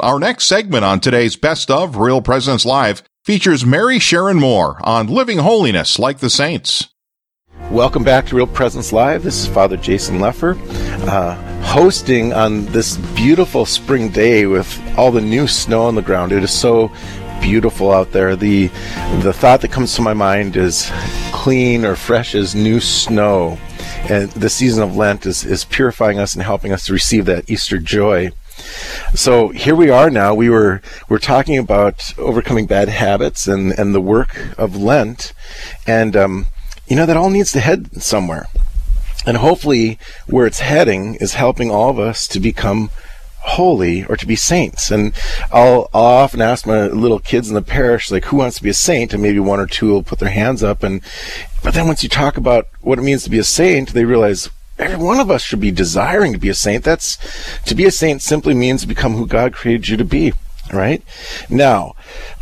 Our next segment on today's Best of Real Presence Live features Mary Sharon Moore on living holiness like the saints. Welcome back to Real Presence Live. This is Father Jason Lefor, uh, hosting on this beautiful spring day with all the new snow on the ground. It is so beautiful out there. The the thought that comes to my mind is clean or fresh as new snow. And the season of Lent is, is purifying us and helping us to receive that Easter joy. So here we are now. We were we're talking about overcoming bad habits and and the work of Lent, and um, you know that all needs to head somewhere, and hopefully where it's heading is helping all of us to become holy or to be saints. And I'll, I'll often ask my little kids in the parish, like, who wants to be a saint? And maybe one or two will put their hands up. And, but then once you talk about what it means to be a saint, they realize, every one of us should be desiring to be a saint. That's to be a saint simply means become who God created you to be. Right now,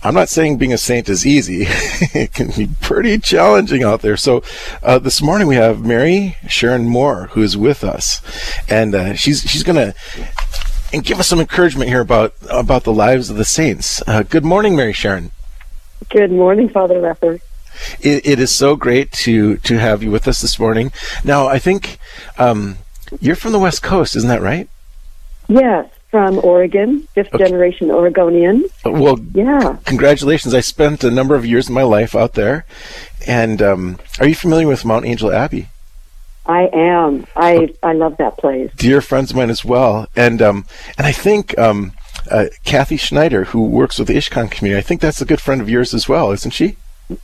I'm not saying being a saint is easy. it can be pretty challenging out there. So, uh, this morning we have Mary Sharon Moore who is with us, and uh, she's she's gonna and give us some encouragement here about about the lives of the saints. Uh, good morning, Mary Sharon. Good morning, Father Lefor. It, it is so great to to have you with us this morning. Now, I think um, you're from the West Coast, isn't that right? Yes, from Oregon, fifth okay. generation Oregonian. Uh, well, yeah. Congratulations! I spent a number of years of my life out there, and um, are you familiar with Mount Angel Abbey? I am. I I love that place. Dear friends of mine as well, and um, and I think um, uh, Kathy Schneider, who works with the ISKCON community, I think that's a good friend of yours as well, isn't she?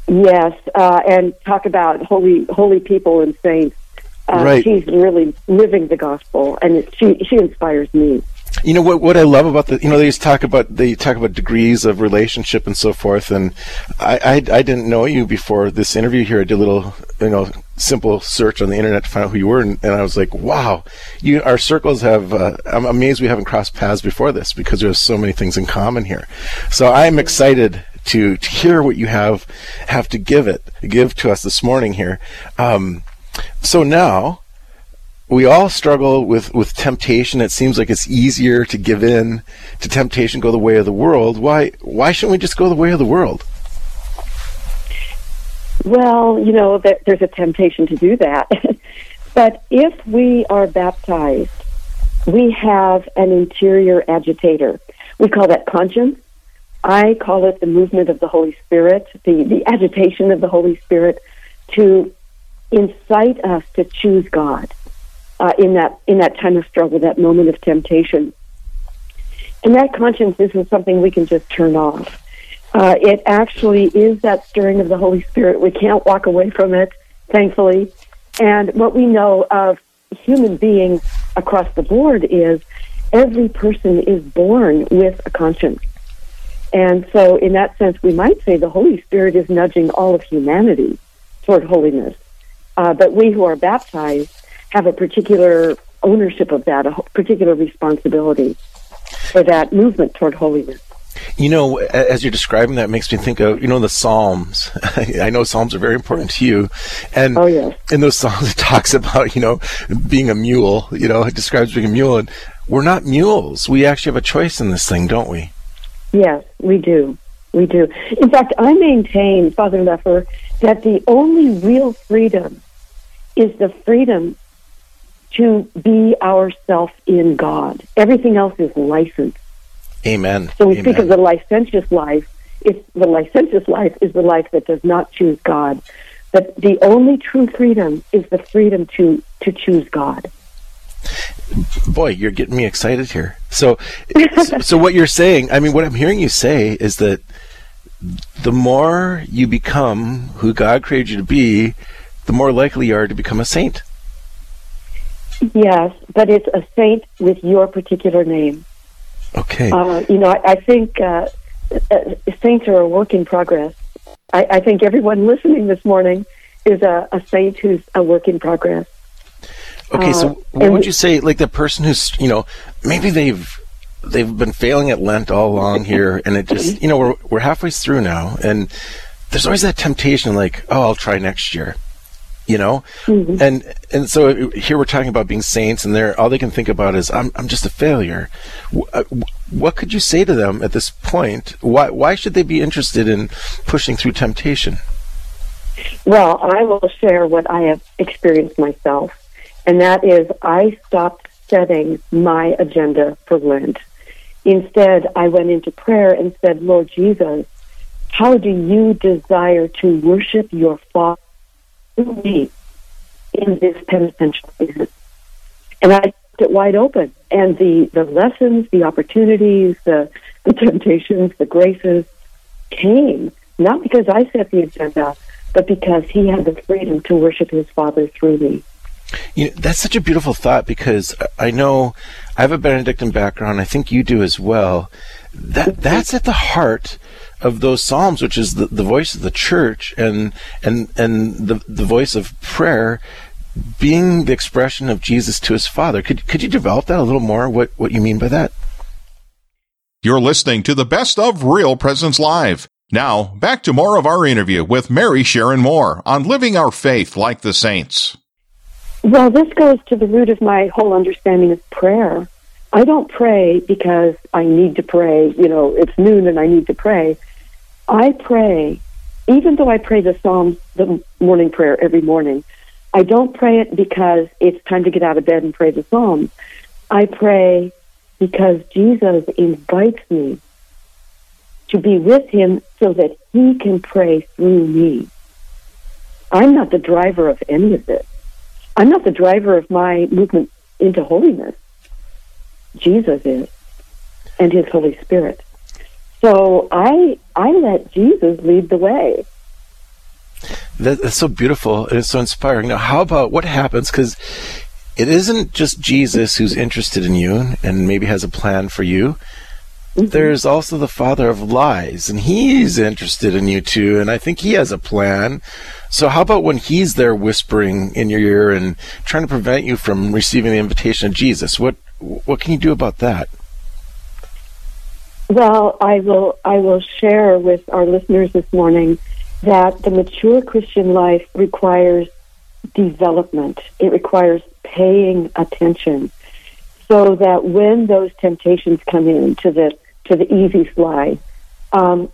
Yes, uh, and talk about holy holy people and saints. Uh, right. She's really living the gospel, and it, she she inspires me. You know what? What I love about the, you know, they just talk about they talk about degrees of relationship and so forth. And I, I, I didn't know you before this interview here. I did a little, you know, simple search on the internet to find out who you were, and, and I was like, wow, you our circles have. Uh, I'm amazed we haven't crossed paths before this because there's so many things in common here. So I'm excited to, to hear what you have have to give it give to us this morning here. Um, so now we all struggle with, with temptation. It seems like it's easier to give in to temptation, go the way of the world. Why why shouldn't we just go the way of the world? Well, you know, there's a temptation to do that. but if we are baptized, we have an interior agitator. We call that conscience. I call it the movement of the Holy Spirit, the, the agitation of the Holy Spirit to incite us to choose God uh, in that in that time of struggle, that moment of temptation. And that conscience isn't something we can just turn off. Uh, it actually is that stirring of the Holy Spirit. We can't walk away from it, thankfully. And what we know of human beings across the board is every person is born with a conscience. And so, in that sense, we might say the Holy Spirit is nudging all of humanity toward holiness. Uh, but we who are baptized have a particular ownership of that, a particular responsibility for that movement toward holiness. You know, as you're describing that, makes me think of you know the Psalms. I know Psalms are very important to you, and oh, yes. in those Psalms it talks about you know being a mule. You know, it describes being a mule, and we're not mules. We actually have a choice in this thing, don't we? Yes, we do. We do. In fact, I maintain, Father Lefor, that the only real freedom is the freedom to be ourself in God. Everything else is license. Amen. So we Amen. speak of the licentious life. If the licentious life is the life that does not choose God, but the only true freedom is the freedom to to choose God. Boy, you're getting me excited here. So, so, what you're saying, I mean, what I'm hearing you say is that the more you become who God created you to be, the more likely you are to become a saint. Yes, but it's a saint with your particular name. Okay. Uh, you know, I, I think uh, uh, saints are a work in progress. I, I, think everyone listening this morning is a, a, saint who's a work in progress. Okay, so uh, what would you say, like the person who's, you know, maybe they've they've been failing at Lent all along here, and it just, you know, we're we're halfway through now, and there's always that temptation, like, oh, I'll try next year you know mm-hmm. and and so here we're talking about being saints and they're all they can think about is i'm i'm just a failure uh, what could you say to them at this point? Why why should they be interested in pushing through temptation? Well, I will share what I have experienced myself, and that is I stopped setting my agenda for Lent. Instead, I went into prayer and said, Lord Jesus, how do you desire to worship your Father through me in this penitential season? And I left it wide open. And the, the lessons, the opportunities, the, the temptations, the graces came, not because I set the agenda, but because he had the freedom to worship his Father through me. You know, that's such a beautiful thought because I know I have a Benedictine background. I think you do as well. That that's at the heart of those psalms, which is the, the voice of the church and and and the the voice of prayer being the expression of Jesus to his Father. Could could you develop that a little more? What what you mean by that? You're listening to the best of Real Presence Live. Now, back to more of our interview with Mary Sharon Moore on living our faith like the saints. Well, this goes to the root of my whole understanding of prayer. I don't pray because I need to pray, you know, it's noon and I need to pray. I pray, even though I pray the Psalms, the morning prayer every morning, I don't pray it because it's time to get out of bed and pray the Psalms. I pray because Jesus invites me to be with him so that he can pray through me. I'm not the driver of any of this. I'm not the driver of my movement into holiness. Jesus is, and his Holy Spirit. So I I let Jesus lead the way. That, that's so beautiful it's so inspiring. Now, how about what happens? Because it isn't just Jesus who's interested in you and maybe has a plan for you. Mm-hmm. There's also the father of lies, and he's interested in you too, and I think he has a plan. So, how about when he's there whispering in your ear and trying to prevent you from receiving the invitation of Jesus? What what can you do about that? Well, I will I will share with our listeners this morning that the mature Christian life requires development. It requires paying attention so that when those temptations come in to the to the easy slide, um,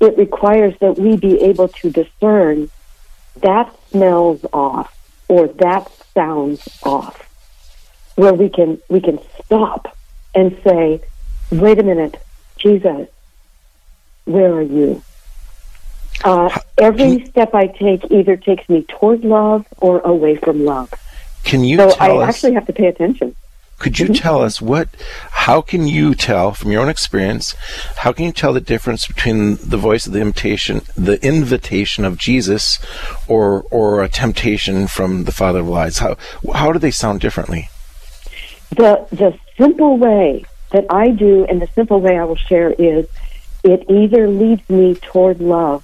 it requires that we be able to discern that smells off or that sounds off, where we can we can stop and say, "Wait a minute, Jesus, where are you?" Uh, every step I take either takes me toward love or away from love. Can you so I us? actually have to pay attention. Could you Mm-hmm. tell us what? How can you tell from your own experience? How can you tell the difference between the voice of the invitation, the invitation of Jesus, or or a temptation from the Father of Lies? How how do they sound differently? The the simple way that I do, and the simple way I will share is, it either leads me toward love,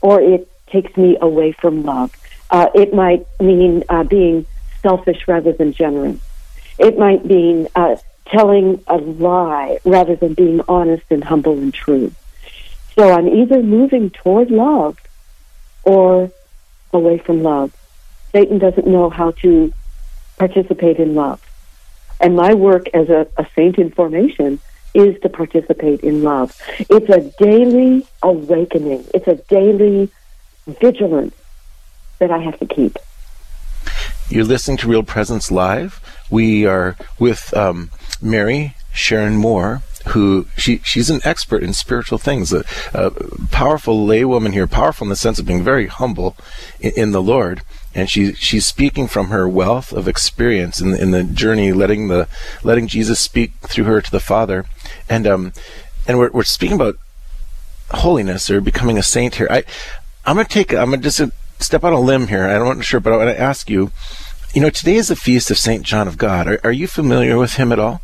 or it takes me away from love. Uh, it might mean uh, being selfish rather than generous. It might mean uh, telling a lie rather than being honest and humble and true. So I'm either moving toward love or away from love. Satan doesn't know how to participate in love. And my work as a, a saint in formation is to participate in love. It's a daily awakening. It's a daily vigilance that I have to keep. You're listening to Real Presence Live. We are with um, Mary Sharon Moore, who she she's an expert in spiritual things, a, a powerful laywoman here, powerful in the sense of being very humble in, in the Lord. And she she's speaking from her wealth of experience in the, in the journey, letting the letting Jesus speak through her to the Father, and um and we're we're speaking about holiness or becoming a saint here. I I'm gonna take I'm gonna just step on a limb here. I'm not sure, but I want to ask you. You know, today is the feast of Saint John of God. Are, are you familiar with him at all?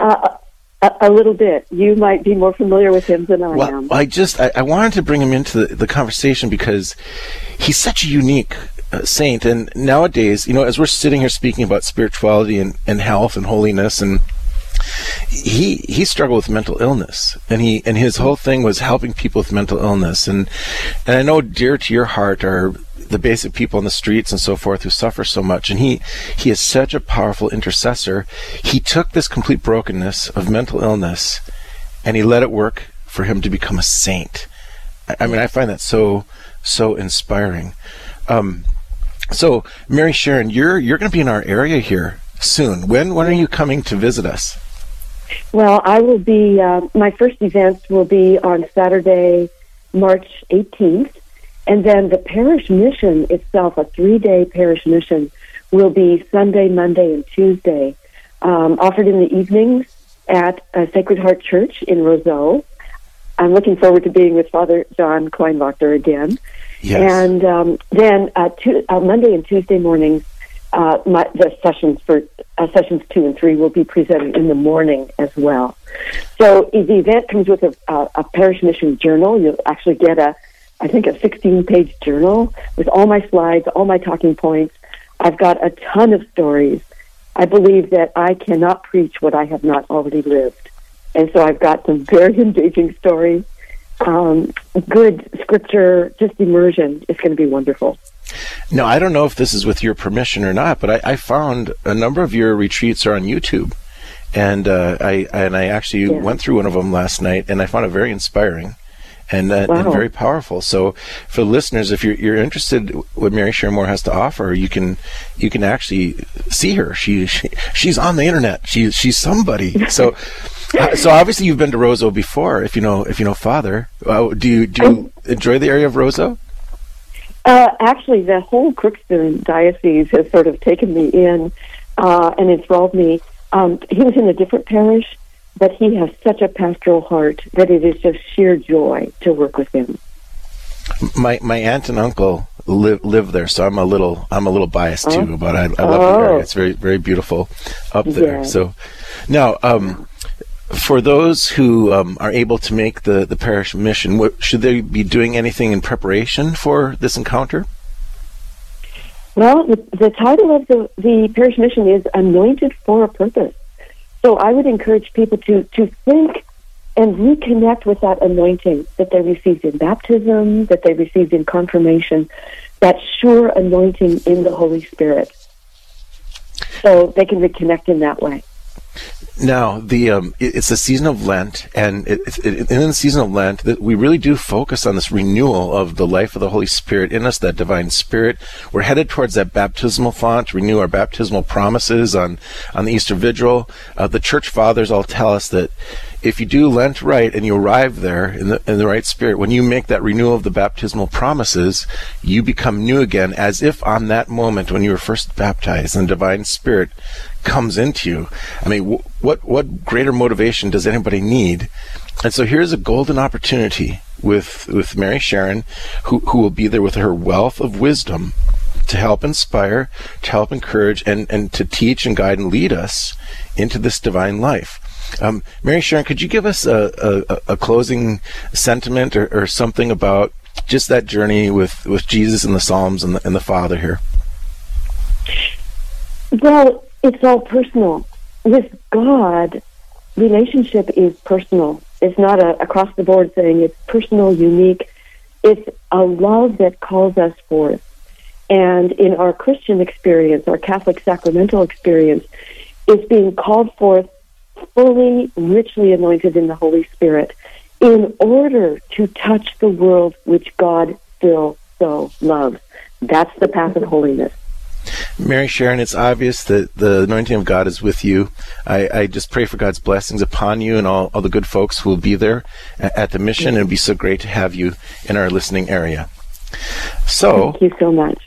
Uh, a, a little bit. You might be more familiar with him than I Well, am. I just I, I wanted to bring him into the, the conversation because he's such a unique uh, saint, and nowadays, you know, as we're sitting here speaking about spirituality and, and health and holiness and he he struggled with mental illness and he and his whole thing was helping people with mental illness and and I know dear to your heart are the basic people in the streets and so forth who suffer so much. And he, he is such a powerful intercessor. He took this complete brokenness of mental illness and he let it work for him to become a saint. I, I mean, I find that so, so inspiring. Um, so, Mary Sharon, you're you're going to be in our area here soon. When when are you coming to visit us? Well, I will be. Uh, my first events will be on Saturday, March 18th, and then the parish mission itself, a three-day parish mission, will be Sunday, Monday, and Tuesday, um, offered in the evenings at Sacred Heart Church in Roseau. I'm looking forward to being with Father John Kleinwachter again. Yes. And um, then uh, two, uh, Monday and Tuesday mornings, uh, my, the sessions for uh, sessions two and three will be presented in the morning as well. So the event comes with a, a, a parish mission journal. You'll actually get a, I think, a 16-page journal with all my slides, all my talking points. I've got a ton of stories. I believe that I cannot preach what I have not already lived. And so I've got some very engaging stories um, good scripture, just immersion. It's going to be wonderful. Now, I don't know if this is with your permission or not, but I, I found a number of your retreats are on YouTube, and uh, I and I actually yeah. went through one of them last night, and I found it very inspiring. And, uh, wow. and, very powerful. So, for the listeners, if you're, you're interested what Mary Sharon Moore has to offer, you can you can actually see her. She, she she's on the internet. She's she's somebody. So, uh, so obviously you've been to Roseau before. If you know, if you know Father, uh, do you do you enjoy the area of Roseau? Uh, actually, the whole Crookston diocese has sort of taken me in uh, and enthralled me. Um, he was in a different parish, but he has such a pastoral heart that it is just sheer joy to work with him. My my aunt and uncle live live there, so I'm a little I'm a little biased too. Oh. But I, I love oh. the area; it's very very beautiful up there. So now. Um, for those who um, are able to make the, the parish mission, what, should they be doing anything in preparation for this encounter? Well, the, the title of the, the parish mission is Anointed for a Purpose. So I would encourage people to, to think and reconnect with that anointing that they received in baptism, that they received in confirmation, that sure anointing in the Holy Spirit. So they can reconnect in that way. Now, the um, it, it's the season of Lent, and it, it, in the season of Lent, that we really do focus on this renewal of the life of the Holy Spirit in us, that divine Spirit. We're headed towards that baptismal font, renew our baptismal promises on on the Easter Vigil. Uh, the Church Fathers all tell us that if you do Lent right and you arrive there in the in the right spirit, when you make that renewal of the baptismal promises, you become new again, as if on that moment when you were first baptized, and the divine Spirit comes into you. I mean, what what greater motivation does anybody need? And so here's a golden opportunity with with Mary Sharon, who who will be there with her wealth of wisdom to help inspire, to help encourage, and and to teach and guide and lead us into this divine life. Um, Mary Sharon, could you give us a, a, a closing sentiment or, or, something about just that journey with, with Jesus and the Psalms and the, and the Father here? Well, it's all personal. With God, relationship is personal. It's not a across the board thing. It's personal, unique. It's a love that calls us forth. And in our Christian experience, our Catholic sacramental experience, is being called forth fully, richly anointed in the Holy Spirit in order to touch the world which God still so loves. That's the path of holiness. Mary Sharon, it's obvious that the anointing of God is with you. I, I just pray for God's blessings upon you and all, all the good folks who will be there at the mission. It would be so great to have you in our listening area. So, thank you so much.